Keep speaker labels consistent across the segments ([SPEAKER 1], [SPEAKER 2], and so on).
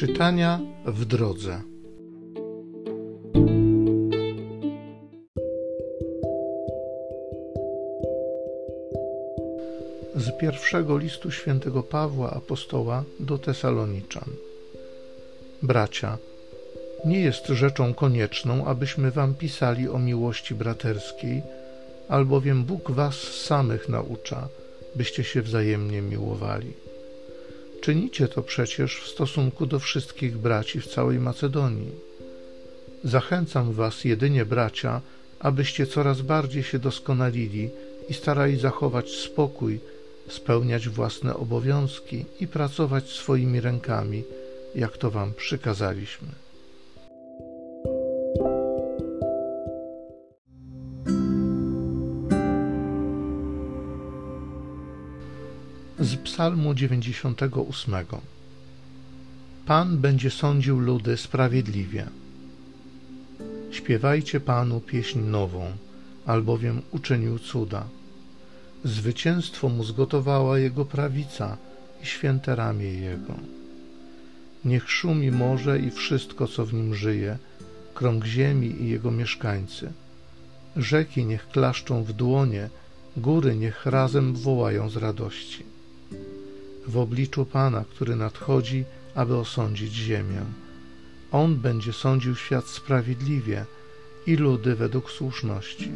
[SPEAKER 1] Czytania w drodze. Z pierwszego listu świętego Pawła apostoła do Tesaloniczan. Bracia, nie jest rzeczą konieczną, abyśmy wam pisali o miłości braterskiej, albowiem Bóg was samych naucza, byście się wzajemnie miłowali. Czynicie to przecież w stosunku do wszystkich braci w całej Macedonii. Zachęcam was jedynie, bracia, abyście coraz bardziej się doskonalili i starali zachować spokój, spełniać własne obowiązki i pracować swoimi rękami, jak to wam przykazaliśmy. Z Psalmu 98. Pan będzie sądził ludy sprawiedliwie. Śpiewajcie Panu pieśń nową, albowiem uczynił cuda. Zwycięstwo mu zgotowała jego prawica i święte ramię jego. Niech szumi morze i wszystko, co w nim żyje, krąg ziemi i jego mieszkańcy. Rzeki niech klaszczą w dłonie, góry niech razem wołają z radości w obliczu Pana, który nadchodzi, aby osądzić ziemię. On będzie sądził świat sprawiedliwie i ludy według słuszności.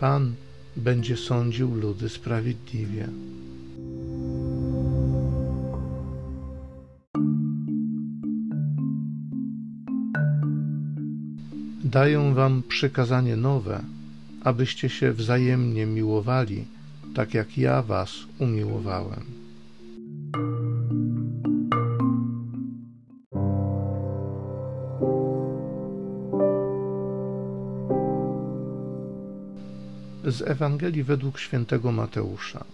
[SPEAKER 1] Pan będzie sądził ludy sprawiedliwie. Daję wam przykazanie nowe, abyście się wzajemnie miłowali tak jak ja Was umiłowałem. Z Ewangelii według świętego Mateusza.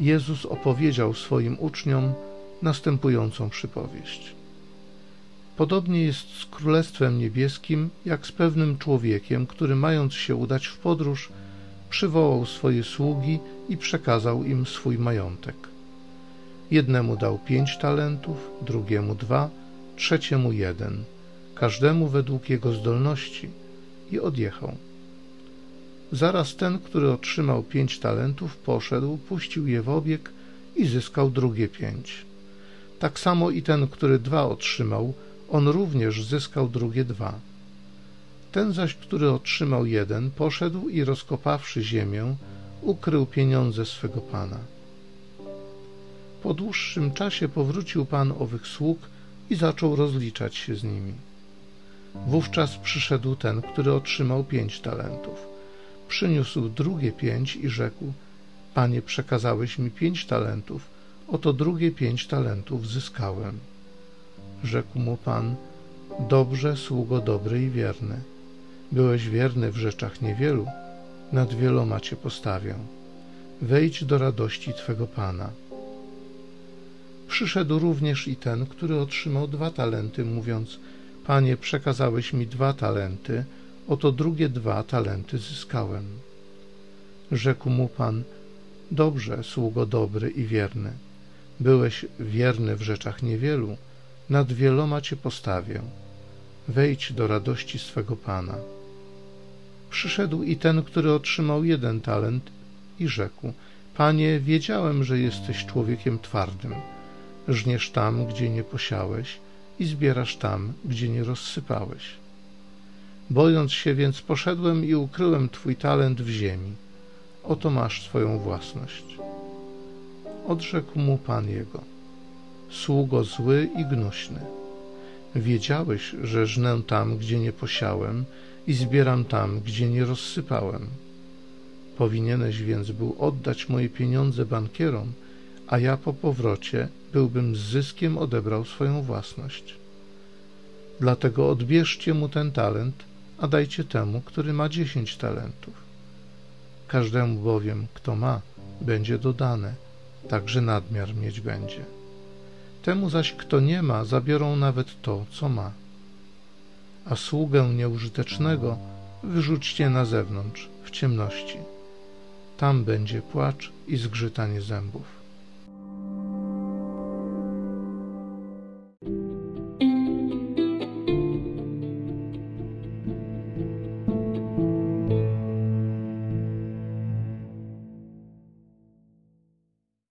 [SPEAKER 1] Jezus opowiedział swoim uczniom następującą przypowieść. Podobnie jest z Królestwem Niebieskim, jak z pewnym człowiekiem, który mając się udać w podróż, przywołał swoje sługi i przekazał im swój majątek. Jednemu dał pięć talentów, drugiemu dwa, trzeciemu jeden, każdemu według jego zdolności i odjechał. Zaraz ten, który otrzymał pięć talentów, poszedł, puścił je w obieg i zyskał drugie pięć. Tak samo i ten, który dwa otrzymał, on również zyskał drugie dwa. Ten zaś, który otrzymał jeden, poszedł i rozkopawszy ziemię, ukrył pieniądze swego pana. Po dłuższym czasie powrócił pan owych sług i zaczął rozliczać się z nimi. Wówczas przyszedł ten, który otrzymał pięć talentów. Przyniósł drugie pięć i rzekł: Panie, przekazałeś mi pięć talentów, oto drugie pięć talentów zyskałem. Rzekł mu pan: Dobrze, sługo dobry i wierny Byłeś wierny w rzeczach niewielu, nad wieloma cię postawię. Wejdź do radości Twego Pana. Przyszedł również i ten, który otrzymał dwa talenty, mówiąc: Panie, przekazałeś mi dwa talenty, oto drugie dwa talenty zyskałem. Rzekł mu Pan: Dobrze, sługo dobry i wierny. Byłeś wierny w rzeczach niewielu, nad wieloma cię postawię. Wejdź do radości swego Pana. Przyszedł i ten, który otrzymał jeden talent i rzekł: Panie, wiedziałem, że jesteś człowiekiem twardym. Żniesz tam, gdzie nie posiałeś, i zbierasz tam, gdzie nie rozsypałeś. Bojąc się więc, poszedłem i ukryłem twój talent w ziemi. Oto masz swoją własność. Odrzekł mu pan jego: Sługo zły i gnuśny. Wiedziałeś, że żnę tam, gdzie nie posiałem, i zbieram tam, gdzie nie rozsypałem. Powinieneś więc był oddać moje pieniądze bankierom, a ja po powrocie byłbym z zyskiem odebrał swoją własność. Dlatego odbierzcie mu ten talent, a dajcie temu, który ma dziesięć talentów. Każdemu bowiem, kto ma, będzie dodane, także nadmiar mieć będzie. Temu zaś, kto nie ma, zabiorą nawet to, co ma a sługę nieużytecznego wyrzućcie na zewnątrz, w ciemności. Tam będzie płacz i zgrzytanie zębów.